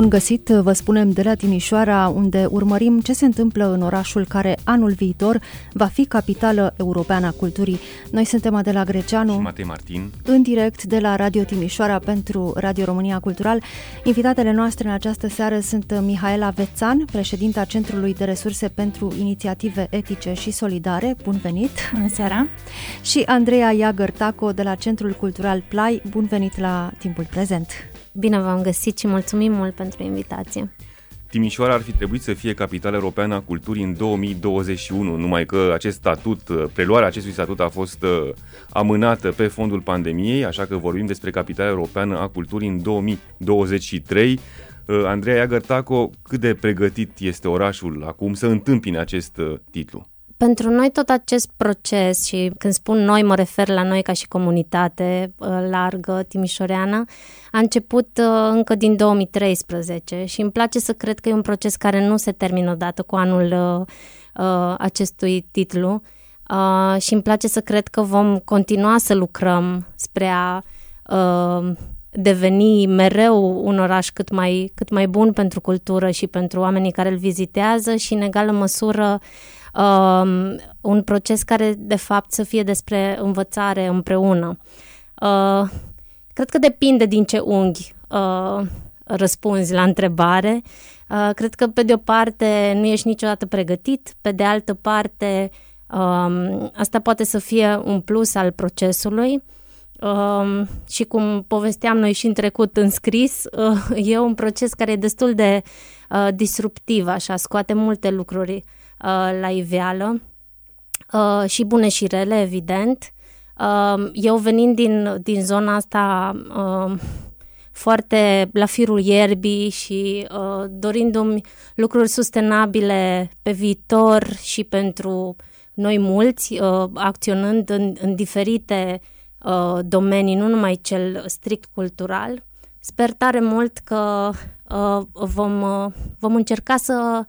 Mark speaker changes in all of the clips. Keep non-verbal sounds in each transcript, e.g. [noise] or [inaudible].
Speaker 1: Bun găsit, vă spunem de la Timișoara, unde urmărim ce se întâmplă în orașul care anul viitor va fi capitală europeană a culturii. Noi suntem Adela Greceanu,
Speaker 2: și Matei Martin,
Speaker 1: în direct de la Radio Timișoara pentru Radio România Cultural. Invitatele noastre în această seară sunt Mihaela Vețan, președinta Centrului de Resurse pentru Inițiative Etice și Solidare. Bun venit!
Speaker 3: Bună seara!
Speaker 1: Și Andreea Iagăr Taco de la Centrul Cultural Play. Bun venit la timpul prezent!
Speaker 3: Bine v-am găsit și mulțumim mult pentru invitație.
Speaker 2: Timișoara ar fi trebuit să fie capitală europeană a culturii în 2021, numai că acest statut, preluarea acestui statut a fost uh, amânată pe fondul pandemiei, așa că vorbim despre capitala europeană a culturii în 2023. Uh, Andreea Iagărtaco, cât de pregătit este orașul acum să întâmpine acest uh, titlu?
Speaker 3: Pentru noi tot acest proces și când spun noi mă refer la noi ca și comunitate uh, largă timișoreană, a început uh, încă din 2013 și îmi place să cred că e un proces care nu se termină odată cu anul uh, acestui titlu și îmi place să cred că vom continua să lucrăm spre a deveni mereu un oraș cât mai, cât mai bun pentru cultură și pentru oamenii care îl vizitează și în egală măsură um, un proces care de fapt să fie despre învățare împreună. Uh, cred că depinde din ce unghi uh, răspunzi la întrebare. Uh, cred că pe de o parte nu ești niciodată pregătit, pe de altă parte um, asta poate să fie un plus al procesului. Um, și cum povesteam noi și în trecut în scris, uh, e un proces care e destul de uh, disruptiv, așa, scoate multe lucruri Uh, la iveală uh, și bune și rele, evident. Uh, eu venind din, din zona asta foarte la firul ierbii și uh, dorindu-mi lucruri sustenabile pe viitor și pentru noi mulți, uh, acționând în, în diferite uh, domenii, nu numai cel strict cultural. Sper tare mult că uh, vom, uh, vom încerca să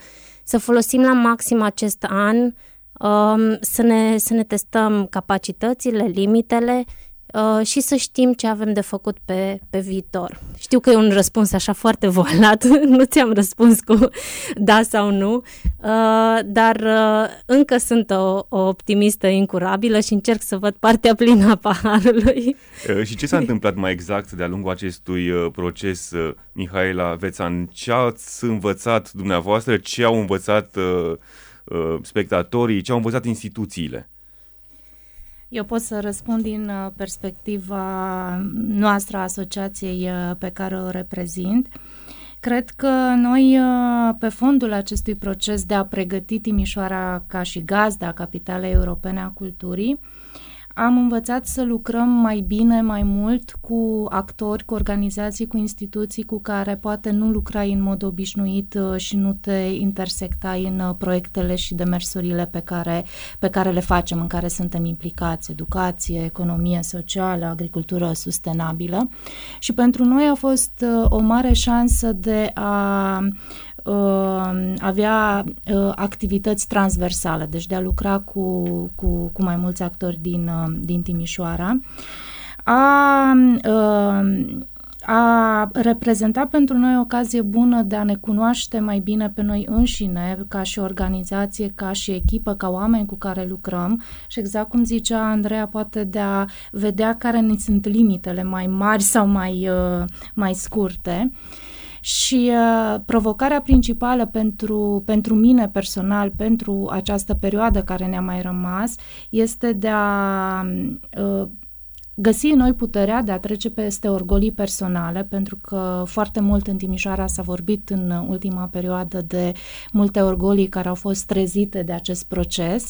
Speaker 3: să folosim la maxim acest an, um, să, ne, să ne testăm capacitățile, limitele uh, și să știm ce avem de făcut pe, pe viitor. Știu că e un răspuns așa foarte voalat, [laughs] nu ți-am răspuns cu da sau nu, uh, dar uh, încă sunt o, o optimistă incurabilă și încerc să văd partea plină a paharului.
Speaker 2: Și ce s-a [laughs] întâmplat mai exact de-a lungul acestui proces, Mihaela Vețan? Ce ați învățat dumneavoastră, ce au învățat spectatorii, ce au învățat instituțiile?
Speaker 4: Eu pot să răspund din uh, perspectiva noastră a asociației uh, pe care o reprezint. Cred că noi, uh, pe fondul acestui proces de a pregăti Timișoara ca și gazda Capitalei Europene a Culturii, am învățat să lucrăm mai bine, mai mult cu actori, cu organizații, cu instituții cu care poate nu lucrai în mod obișnuit uh, și nu te intersectai în uh, proiectele și demersurile pe care, pe care le facem, în care suntem implicați, educație, economie socială, agricultură sustenabilă. Și pentru noi a fost uh, o mare șansă de a uh, avea uh, activități transversale, deci de a lucra cu, cu, cu mai mulți actori din, uh, din Timișoara. A, uh, a reprezentat pentru noi o ocazie bună de a ne cunoaște mai bine pe noi înșine, ca și organizație, ca și echipă, ca oameni cu care lucrăm și exact cum zicea Andreea, poate de a vedea care ne sunt limitele mai mari sau mai, uh, mai scurte. Uh, și uh, provocarea principală pentru, pentru mine personal, pentru această perioadă care ne-a mai rămas, este de a uh, găsi noi puterea de a trece peste orgolii personale, pentru că foarte mult în Timișoara s-a vorbit în ultima perioadă de multe orgolii care au fost trezite de acest proces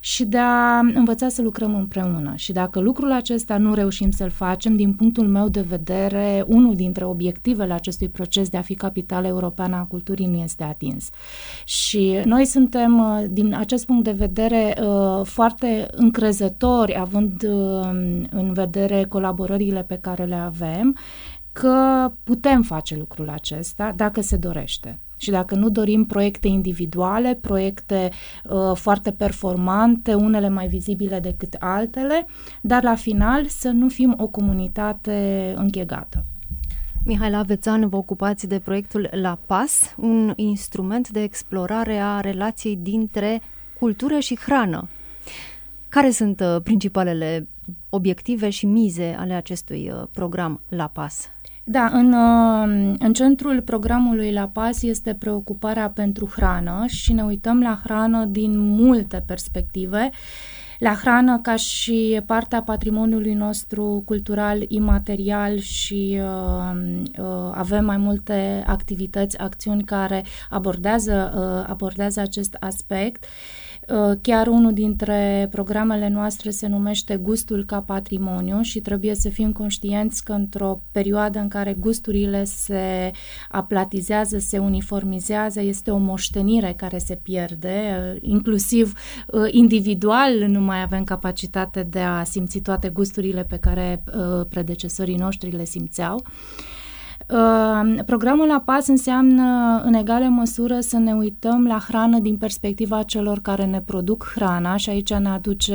Speaker 4: și de a învăța să lucrăm împreună. Și dacă lucrul acesta nu reușim să-l facem, din punctul meu de vedere, unul dintre obiectivele acestui proces de a fi capitală europeană a culturii nu este atins. Și noi suntem, uh, din acest punct de vedere, uh, foarte încrezători, având uh, în vedere colaborările pe care le avem că putem face lucrul acesta dacă se dorește. Și dacă nu dorim proiecte individuale, proiecte uh, foarte performante, unele mai vizibile decât altele, dar la final să nu fim o comunitate închegată.
Speaker 1: Mihai Lavețan, vă ocupați de proiectul La Pas, un instrument de explorare a relației dintre cultură și hrană. Care sunt uh, principalele obiective și mize ale acestui uh, program La Pas?
Speaker 4: Da, în, uh, în centrul programului La Pas este preocuparea pentru hrană și ne uităm la hrană din multe perspective. La hrană ca și partea patrimoniului nostru cultural imaterial și uh, uh, avem mai multe activități, acțiuni care abordează, uh, abordează acest aspect. Uh, Uh, chiar unul dintre programele noastre se numește Gustul ca patrimoniu și trebuie să fim conștienți că într-o perioadă în care gusturile se aplatizează, se uniformizează, este o moștenire care se pierde, uh, inclusiv uh, individual nu mai avem capacitate de a simți toate gusturile pe care predecesorii noștri le simțeau. Ehm, programul La Paz înseamnă în egală măsură să ne uităm la hrană din perspectiva celor care ne produc hrana și aici ne aduce,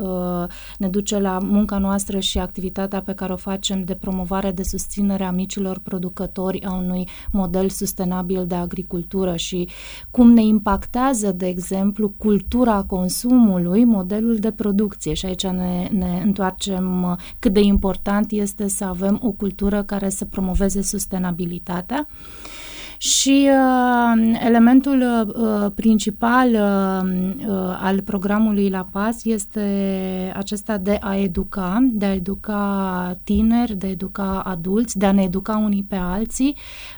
Speaker 4: uh, ne duce la munca noastră și activitatea pe care o facem de promovare, de susținere a micilor producători a unui model sustenabil de agricultură și cum ne impactează, de exemplu, cultura consumului, modelul de producție. Și aici ne, ne întoarcem cât de important este să avem o cultură care să promoveze promoveze sustenabilitatea. Și uh, elementul uh, principal uh, uh, al programului La Paz este acesta de a educa, de a educa tineri, de a educa adulți, de a ne educa unii pe alții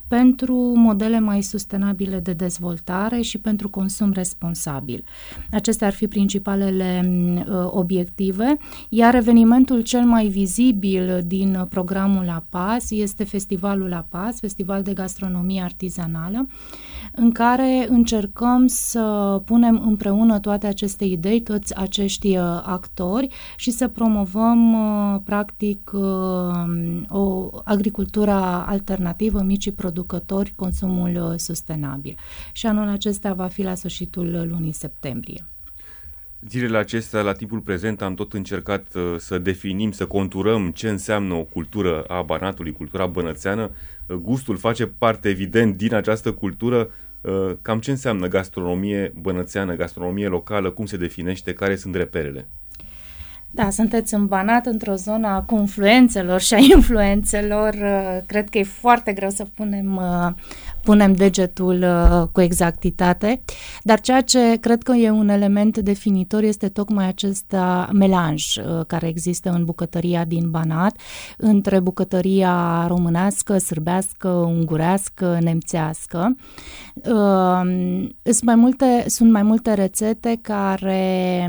Speaker 4: pentru modele mai sustenabile de dezvoltare și pentru consum responsabil. Acestea ar fi principalele uh, obiective, iar evenimentul cel mai vizibil din programul La Paz este Festivalul La Paz, Festival de Gastronomie Artizanală, în care încercăm să punem împreună toate aceste idei, toți acești uh, actori și să promovăm uh, practic o agricultură alternativă, micii producători producători consumul uh, sustenabil. Și anul acesta va fi la sfârșitul lunii septembrie.
Speaker 2: Zilele acestea, la timpul prezent, am tot încercat uh, să definim, să conturăm ce înseamnă o cultură a Banatului, cultura bănățeană. Uh, gustul face parte, evident, din această cultură. Cam ce înseamnă gastronomie bănățeană, gastronomie locală, cum se definește, care sunt reperele?
Speaker 4: Da, sunteți în Banat într-o zonă a confluențelor și a influențelor. Cred că e foarte greu să punem punem degetul uh, cu exactitate, dar ceea ce cred că e un element definitor este tocmai acest uh, melanj uh, care există în bucătăria din Banat între bucătăria românească, sârbească, ungurească, nemțească. Sunt mai multe, sunt mai multe rețete care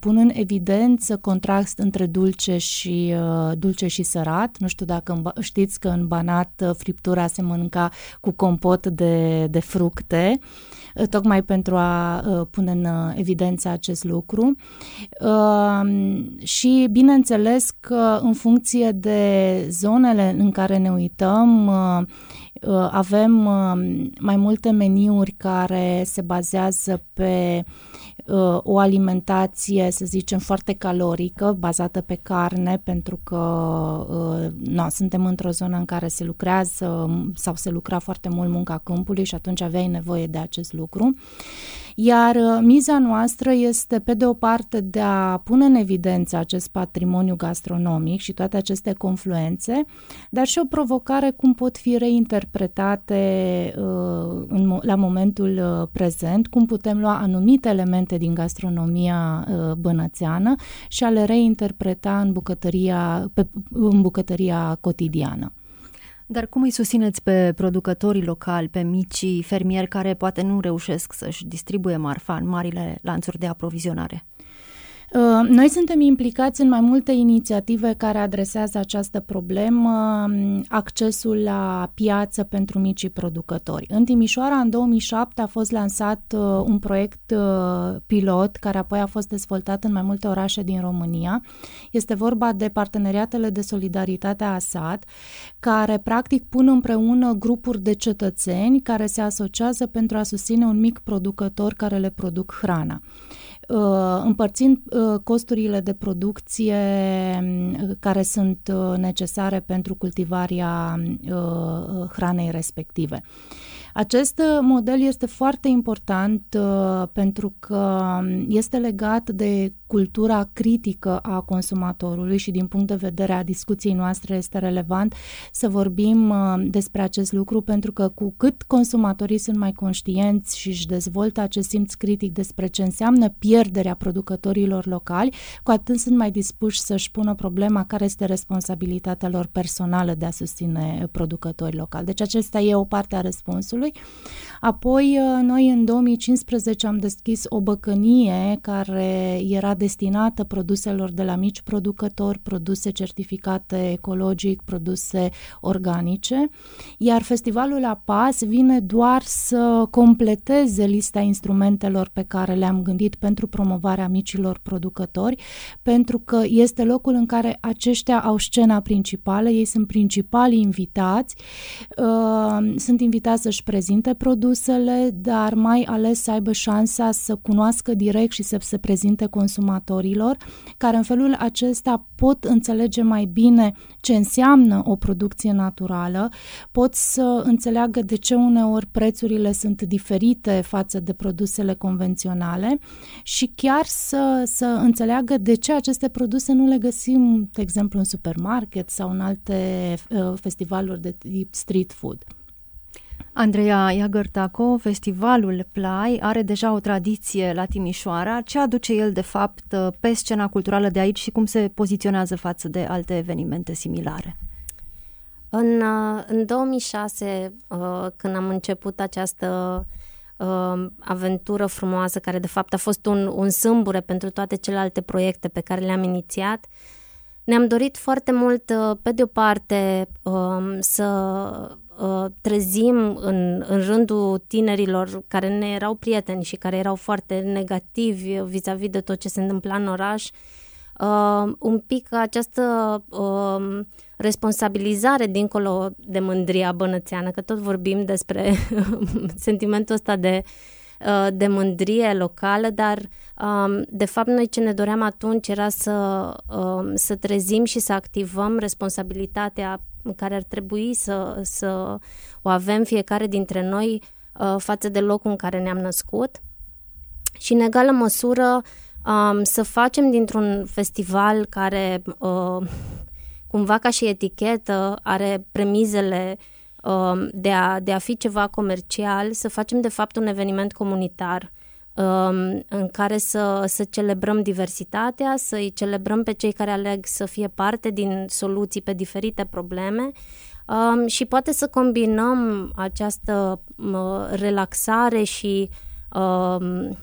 Speaker 4: pun în evidență contrast între dulce și, dulce și sărat. Nu știu dacă știți că în Banat friptura se mănânca cu compot pot de, de fructe, uh, tocmai pentru a uh, pune în uh, evidență acest lucru. Și bineînțeles că în funcție de zonele în care ne uităm, avem mai multe meniuri care se bazează pe Uh, o alimentație, să zicem, foarte calorică, bazată pe carne, pentru că uh, no, suntem într-o zonă în care se lucrează sau se lucra foarte mult munca câmpului și atunci aveai nevoie de acest lucru. Iar uh, miza noastră este, pe de o parte, de a pune în evidență acest patrimoniu gastronomic și toate aceste confluențe, dar și o provocare cum pot fi reinterpretate uh, în, la momentul uh, prezent, cum putem lua anumite elemente din gastronomia uh, bănățeană și a le reinterpreta în bucătăria, pe, în bucătăria cotidiană.
Speaker 1: Dar cum îi susțineți pe producătorii locali, pe micii fermieri care poate nu reușesc să-și distribuie marfa în marile lanțuri de aprovizionare?
Speaker 4: Uh, noi suntem implicați în mai multe inițiative care adresează această problemă, um, accesul la piață pentru micii producători. În Timișoara, în 2007, a fost lansat uh, un proiect uh, pilot care apoi a fost dezvoltat în mai multe orașe din România. Este vorba de parteneriatele de solidaritate a ASAT, care practic pun împreună grupuri de cetățeni care se asociază pentru a susține un mic producător care le produc hrana. Uh, împărțind uh, costurile de producție mm, care sunt uh, necesare pentru cultivarea hranei respective. Acest uh, model este foarte important uh, pentru că este legat de cultura critică a consumatorului și din punct de vedere a discuției noastre este relevant să vorbim uh, despre acest lucru pentru că cu cât consumatorii sunt mai conștienți și își dezvoltă acest simț critic despre ce înseamnă pierderea producătorilor locali, cu atât sunt mai dispuși să-și pună problema care este responsabilitatea lor personală de a susține producătorii locali. Deci acesta e o parte a răspunsului Consiliului. Apoi, uh, noi în 2015 am deschis o băcănie care era destinată produselor de la mici producători, produse certificate ecologic, produse organice, iar festivalul APAS vine doar să completeze lista instrumentelor pe care le-am gândit pentru promovarea micilor producători, pentru că este locul în care aceștia au scena principală, ei sunt principali invitați, uh, sunt invitați să-și prezinte produsele, dar mai ales să aibă șansa să cunoască direct și să se prezinte consumatorilor, care în felul acesta pot înțelege mai bine ce înseamnă o producție naturală, pot să înțeleagă de ce uneori prețurile sunt diferite față de produsele convenționale și chiar să, să înțeleagă de ce aceste produse nu le găsim, de exemplu, în supermarket sau în alte uh, festivaluri de tip street food.
Speaker 1: Andreea Iagărtaco, festivalul Plai are deja o tradiție la Timișoara. Ce aduce el, de fapt, pe scena culturală de aici și cum se poziționează față de alte evenimente similare?
Speaker 3: În, uh, în 2006, uh, când am început această uh, aventură frumoasă, care de fapt a fost un, un sâmbure pentru toate celelalte proiecte pe care le-am inițiat, ne-am dorit foarte mult, pe de o parte, um, să Uh, trezim în, în rândul tinerilor care ne erau prieteni și care erau foarte negativi vis-a-vis de tot ce se întâmpla în oraș, uh, un pic această uh, responsabilizare dincolo de mândria bănățeană, că tot vorbim despre [laughs] sentimentul ăsta de uh, de mândrie locală, dar um, de fapt noi ce ne doream atunci era să, um, să trezim și să activăm responsabilitatea care ar trebui să, să o avem fiecare dintre noi uh, față de locul în care ne-am născut. Și în egală măsură um, să facem dintr-un festival care uh, cumva ca și etichetă are premizele uh, de, a, de a fi ceva comercial, să facem de fapt un eveniment comunitar. Um, în care să, să celebrăm diversitatea, să-i celebrăm pe cei care aleg să fie parte din soluții pe diferite probleme. Um, și poate să combinăm această uh, relaxare și um,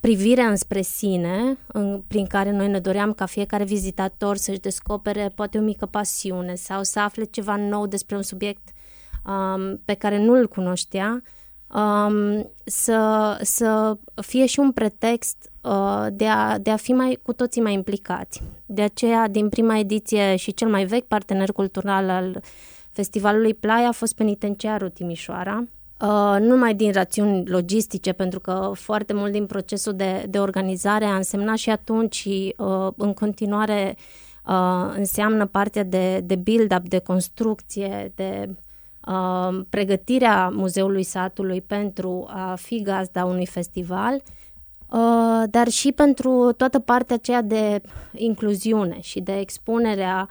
Speaker 3: privire înspre sine, în, prin care noi ne doream ca fiecare vizitator să-și descopere poate o mică pasiune sau să afle ceva nou despre un subiect um, pe care nu îl cunoștea, um, să, să fie și un pretext uh, de, a, de a fi mai, cu toții mai implicați. De aceea, din prima ediție și cel mai vechi partener cultural al Festivalului Playa a fost penitenciarul Timișoara, Uh, nu numai din rațiuni logistice, pentru că foarte mult din procesul de, de organizare a însemnat și atunci și uh, în continuare uh, înseamnă partea de, de build-up, de construcție, de uh, pregătirea Muzeului Satului pentru a fi gazda unui festival, uh, dar și pentru toată partea aceea de incluziune și de expunerea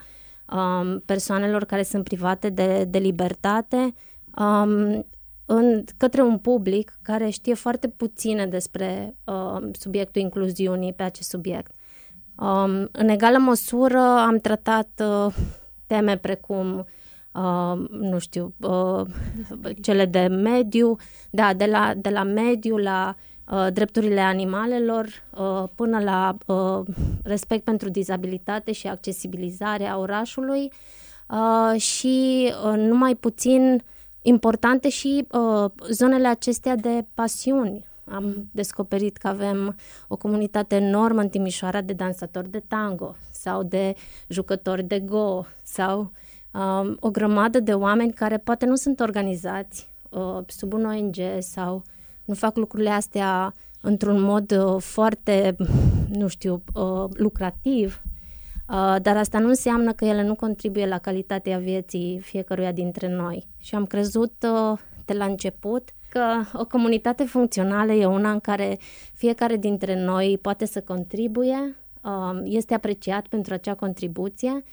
Speaker 3: um, persoanelor care sunt private de, de libertate um, în, către un public care știe foarte puține despre uh, subiectul incluziunii pe acest subiect. Um, în egală măsură am tratat uh, teme precum uh, nu știu, uh, cele de mediu, da, de la, de la mediu la uh, drepturile animalelor uh, până la uh, respect pentru dizabilitate și accesibilizarea orașului uh, și uh, numai puțin importante și uh, zonele acestea de pasiuni. Am descoperit că avem o comunitate enormă în Timișoara de dansatori de tango sau de jucători de go sau uh, o grămadă de oameni care poate nu sunt organizați uh, sub un ONG sau nu fac lucrurile astea într-un mod uh, foarte, nu știu, uh, lucrativ, uh, dar asta nu înseamnă că ele nu contribuie la calitatea vieții fiecăruia dintre noi. Și am crezut uh, de la început că o comunitate funcțională e una în care fiecare dintre noi poate să contribuie, uh, este apreciat pentru acea contribuție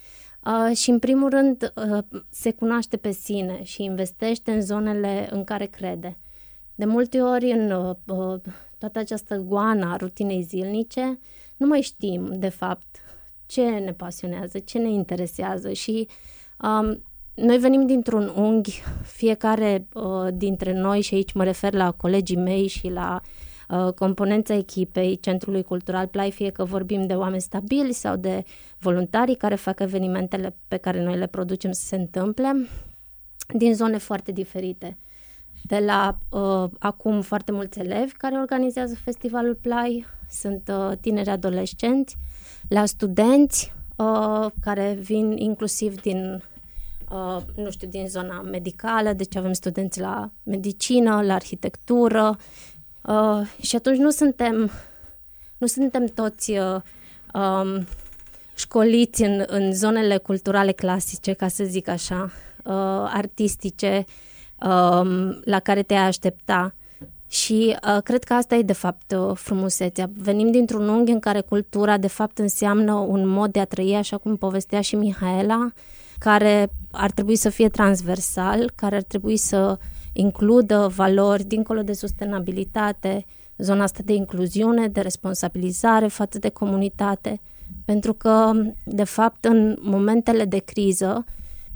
Speaker 3: Uh, și, în primul rând, uh, se cunoaște pe sine și investește în zonele în care crede. De multe ori, în uh, uh, toată această goană a rutinei zilnice, nu mai știm, de fapt, ce ne pasionează, ce ne interesează și um, noi venim dintr-un unghi, fiecare uh, dintre noi, și aici mă refer la colegii mei și la uh, componența echipei Centrului Cultural Play, fie că vorbim de oameni stabili sau de voluntarii care fac evenimentele pe care noi le producem să se întâmple, din zone foarte diferite. De la uh, acum foarte mulți elevi care organizează festivalul Play, sunt uh, tineri adolescenți, la studenți uh, care vin inclusiv din, uh, nu știu, din zona medicală, deci avem studenți la medicină, la arhitectură uh, și atunci nu suntem, nu suntem toți uh, um, școliți în, în zonele culturale clasice, ca să zic așa, uh, artistice, uh, um, la care te-ai aștepta. Și uh, cred că asta e de fapt uh, frumusețea. Venim dintr-un unghi în care cultura de fapt înseamnă un mod de a trăi, așa cum povestea și Mihaela, care ar trebui să fie transversal, care ar trebui să includă valori dincolo de sustenabilitate, zona asta de incluziune, de responsabilizare față de comunitate, pentru că, de fapt, în momentele de criză,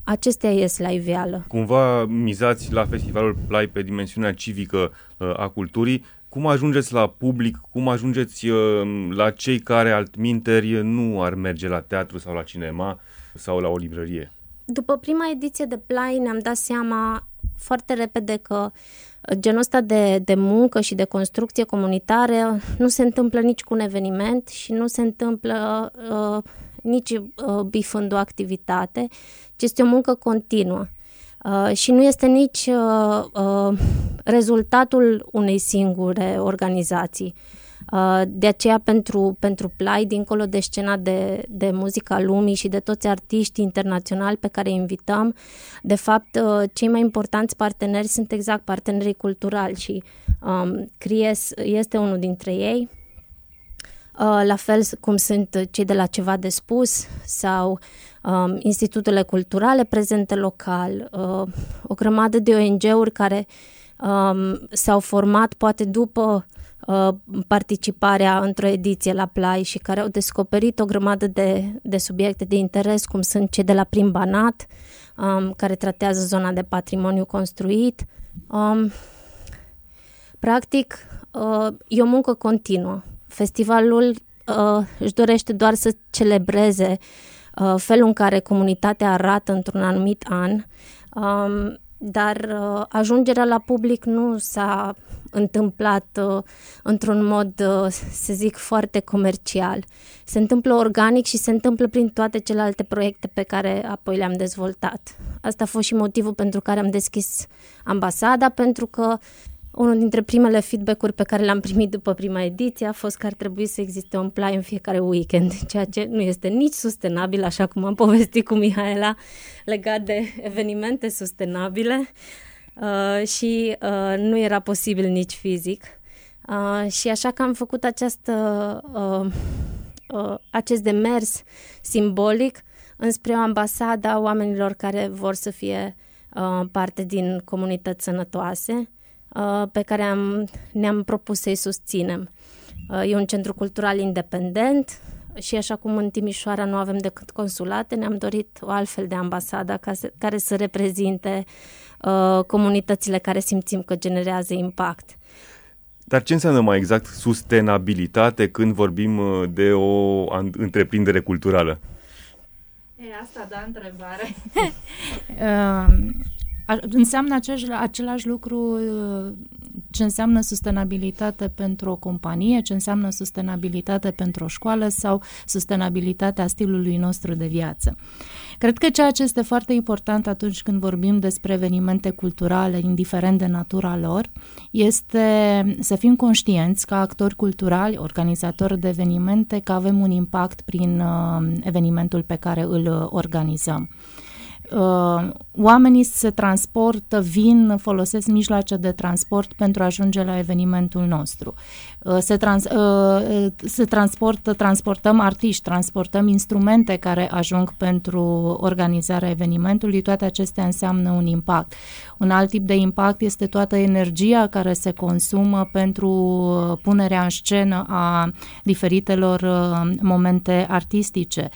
Speaker 3: acestea ies la iveală.
Speaker 2: Cumva mizați la festivalul Play pe dimensiunea civică uh, a culturii. Cum ajungeți la public, cum ajungeți uh, la cei care altminteri nu ar merge la teatru sau la cinema sau la o librărie?
Speaker 3: După prima ediție de Play ne-am dat seama foarte repede că genul ăsta de, de muncă și de construcție comunitară nu se întâmplă nici cu un eveniment și nu se întâmplă uh, nici uh, bifând o activitate, ci este o muncă continuă. Uh, și nu este nici uh, uh, rezultatul unei singure organizații. Uh, de aceea, pentru, pentru Play, dincolo de scena de, de muzica lumii și de toți artiștii internaționali pe care îi invităm, de fapt, uh, cei mai importanți parteneri sunt exact partenerii culturali și um, Cries este unul dintre ei. Uh, la fel cum sunt cei de la Ceva de Spus sau um, institutele culturale prezente local, uh, o grămadă de ONG-uri care um, s-au format poate după uh, participarea într-o ediție la Play și care au descoperit o grămadă de, de subiecte de interes, cum sunt cei de la Prim Banat, um, care tratează zona de patrimoniu construit. Um, practic, uh, e o muncă continuă Festivalul uh, își dorește doar să celebreze uh, felul în care comunitatea arată într-un anumit an, um, dar uh, ajungerea la public nu s-a întâmplat uh, într-un mod, uh, să zic, foarte comercial. Se întâmplă organic și se întâmplă prin toate celelalte proiecte pe care apoi le-am dezvoltat. Asta a fost și motivul pentru care am deschis ambasada, pentru că unul dintre primele feedback-uri pe care le-am primit după prima ediție a fost că ar trebui să existe un play în fiecare weekend, [laughs] ceea ce nu este nici sustenabil, așa cum am povestit cu Mihaela, legat de evenimente sustenabile uh, și uh, nu era posibil nici fizic. Uh, și așa că am făcut această, uh, uh, acest demers simbolic înspre o ambasada oamenilor care vor să fie uh, parte din comunități sănătoase, Uh, pe care am, ne-am propus să-i susținem. Uh, e un centru cultural independent și așa cum în Timișoara nu avem decât consulate, ne-am dorit o altfel de ambasadă care să reprezinte uh, comunitățile care simțim că generează impact.
Speaker 2: Dar ce înseamnă mai exact sustenabilitate când vorbim uh, de o întreprindere culturală?
Speaker 4: E asta da întrebare. [laughs] [laughs] uh, înseamnă același, același lucru uh, ce înseamnă sustenabilitate pentru o companie, ce înseamnă sustenabilitate pentru o școală sau sustenabilitatea stilului nostru de viață. Cred că ceea ce este foarte important atunci când vorbim despre evenimente culturale, indiferent de natura lor, este să fim conștienți ca actori culturali, organizatori de evenimente, că avem un impact prin uh, evenimentul pe care îl organizăm. Uh, oamenii se transportă, vin, folosesc mijloace de transport pentru a ajunge la evenimentul nostru. Uh, se, trans, uh, se transportă, transportăm artiști, transportăm instrumente care ajung pentru organizarea evenimentului, toate acestea înseamnă un impact. Un alt tip de impact este toată energia care se consumă pentru punerea în scenă a diferitelor momente artistice.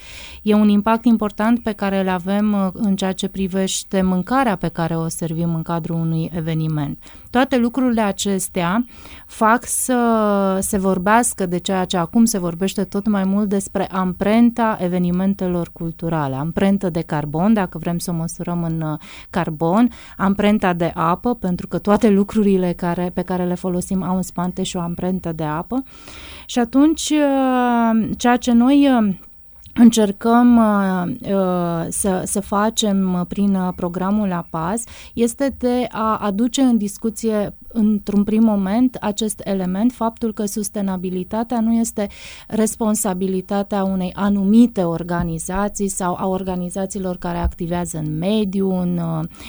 Speaker 4: E un impact important pe care îl avem în ceea ce privește mâncarea pe care o servim în cadrul unui eveniment. Toate lucrurile acestea fac să se vorbească de ceea ce acum se vorbește tot mai mult despre amprenta evenimentelor culturale, amprentă de carbon, dacă vrem să o măsurăm în uh, carbon, amprenta de apă, pentru că toate lucrurile care, pe care le folosim au în spate și o amprentă de apă. Și atunci, uh, ceea ce noi uh, încercăm uh, uh, să, să facem prin uh, programul APAS este de a aduce în discuție într-un prim moment acest element, faptul că sustenabilitatea nu este responsabilitatea unei anumite organizații sau a organizațiilor care activează în mediu, în,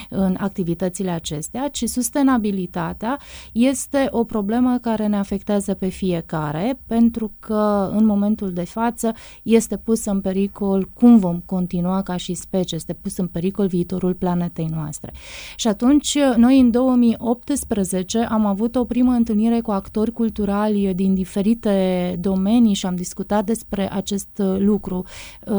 Speaker 4: în activitățile acestea, ci sustenabilitatea este o problemă care ne afectează pe fiecare, pentru că în momentul de față este pus în pericol cum vom continua ca și specie, este pus în pericol viitorul planetei noastre. Și atunci, noi în 2018 2010 am avut o primă întâlnire cu actori culturali din diferite domenii și am discutat despre acest uh, lucru, uh,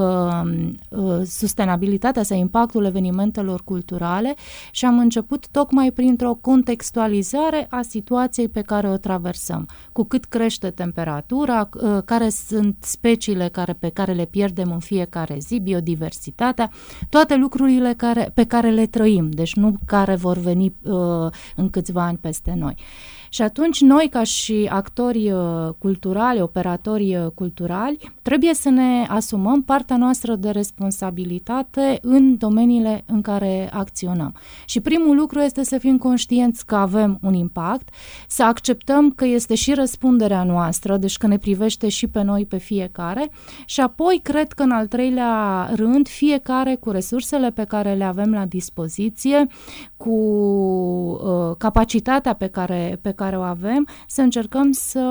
Speaker 4: uh, sustenabilitatea sau impactul evenimentelor culturale și am început tocmai printr-o contextualizare a situației pe care o traversăm. Cu cât crește temperatura, care sunt speciile care, pe care le pierdem în fiecare zi, biodiversitatea, toate lucrurile care, pe care le trăim, deci nu care vor veni uh, în câțiva ani peste peste noi. Și atunci noi, ca și actori uh, culturali, operatori uh, culturali, trebuie să ne asumăm partea noastră de responsabilitate în domeniile în care acționăm. Și primul lucru este să fim conștienți că avem un impact, să acceptăm că este și răspunderea noastră, deci că ne privește și pe noi, pe fiecare, și apoi cred că în al treilea rând, fiecare cu resursele pe care le avem la dispoziție, cu uh, capacitatea pe care, pe care o avem, să încercăm să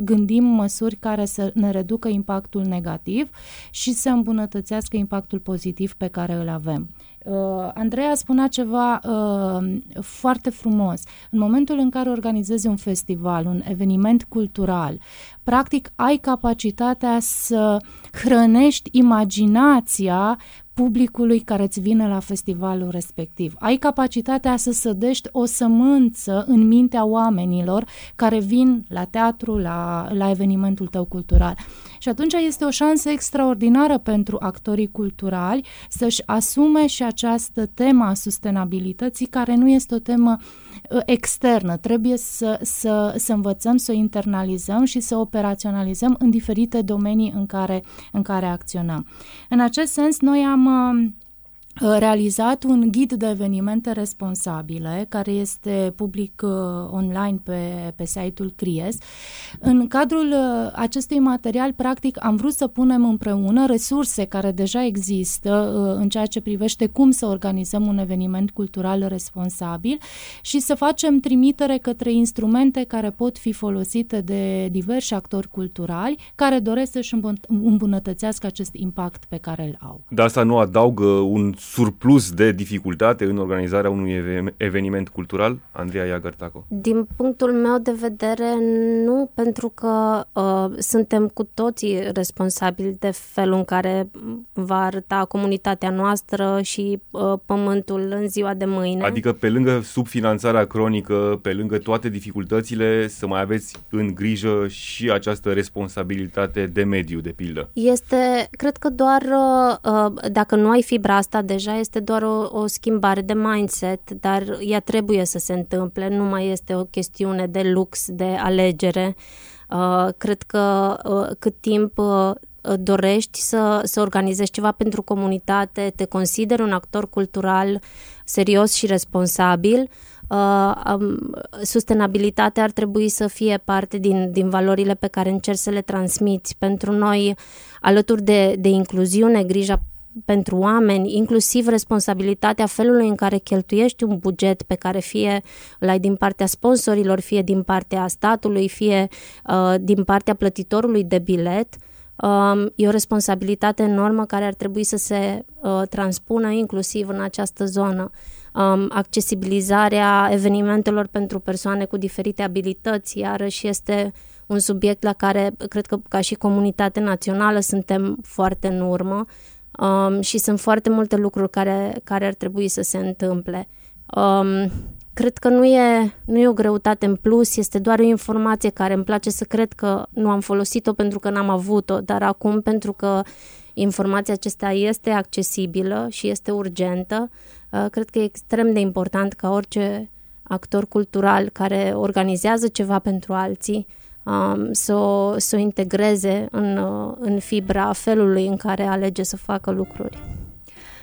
Speaker 4: gândim măsuri care să ne reducă impactul negativ și să îmbunătățească impactul pozitiv pe care îl avem. Uh, Andreea spunea ceva uh, foarte frumos. În momentul în care organizezi un festival, un eveniment cultural, practic ai capacitatea să hrănești imaginația publicului care îți vine la festivalul respectiv. Ai capacitatea să sădești o sămânță în mintea oamenilor care vin la teatru, la, la evenimentul tău cultural. Și atunci este o șansă extraordinară pentru actorii culturali să-și asume și această temă a sustenabilității, care nu este o temă uh, externă. Trebuie să, să, să învățăm, să o internalizăm și să o operaționalizăm în diferite domenii în care, în care acționăm. În acest sens, noi am uh, realizat un ghid de evenimente responsabile care este public uh, online pe, pe site-ul CRIES. În cadrul uh, acestui material, practic, am vrut să punem împreună resurse care deja există uh, în ceea ce privește cum să organizăm un eveniment cultural responsabil și să facem trimitere către instrumente care pot fi folosite de diversi actori culturali care doresc să-și îmbunătățească acest impact pe care îl au.
Speaker 2: Dar asta nu adaugă un surplus de dificultate în organizarea unui eveniment cultural? Andreea Iagărtaco.
Speaker 3: Din punctul meu de vedere, nu, pentru că uh, suntem cu toții responsabili de felul în care va arăta comunitatea noastră și uh, pământul în ziua de mâine.
Speaker 2: Adică pe lângă subfinanțarea cronică, pe lângă toate dificultățile, să mai aveți în grijă și această responsabilitate de mediu, de pildă.
Speaker 3: Este, cred că doar uh, uh dacă nu ai fibra asta deja, este doar o, o schimbare de mindset, dar ea trebuie să se întâmple, nu mai este o chestiune de lux, de alegere. Uh, cred că uh, cât timp uh, dorești să, să organizezi ceva pentru comunitate, te consideri un actor cultural serios și responsabil, uh, um, sustenabilitatea ar trebui să fie parte din, din valorile pe care încerci să le transmiți. Pentru noi, alături de, de incluziune, grija pentru oameni, inclusiv responsabilitatea felului în care cheltuiești un buget pe care fie îl ai din partea sponsorilor, fie din partea statului, fie uh, din partea plătitorului de bilet, um, e o responsabilitate enormă care ar trebui să se uh, transpună inclusiv în această zonă. Um, accesibilizarea evenimentelor pentru persoane cu diferite abilități, iarăși este un subiect la care cred că ca și comunitate națională suntem foarte în urmă um, și sunt foarte multe lucruri care, care ar trebui să se întâmple. Um, cred că nu e, nu e o greutate în plus, este doar o informație care îmi place să cred că nu am folosit-o pentru că n-am avut-o, dar acum pentru că informația acesta este accesibilă și este urgentă, uh, cred că e extrem de important ca orice actor cultural care organizează ceva pentru alții um, să, o, să o integreze în, uh, în fibra felului în care alege să facă lucruri.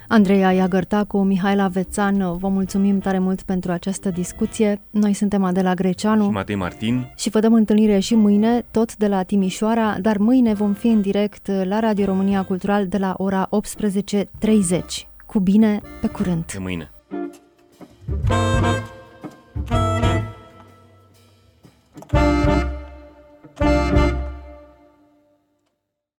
Speaker 1: Andreea Iagărta cu Mihaela Vețan, vă mulțumim tare mult pentru această discuție. Noi suntem Adela Greceanu
Speaker 2: și Matei Martin
Speaker 1: și vă dăm întâlnire și mâine, tot de la Timișoara, dar mâine vom fi în direct la Radio România Cultural de la ora 18.30. Cu bine, pe curând!
Speaker 2: De mâine! Thank you. Thank you.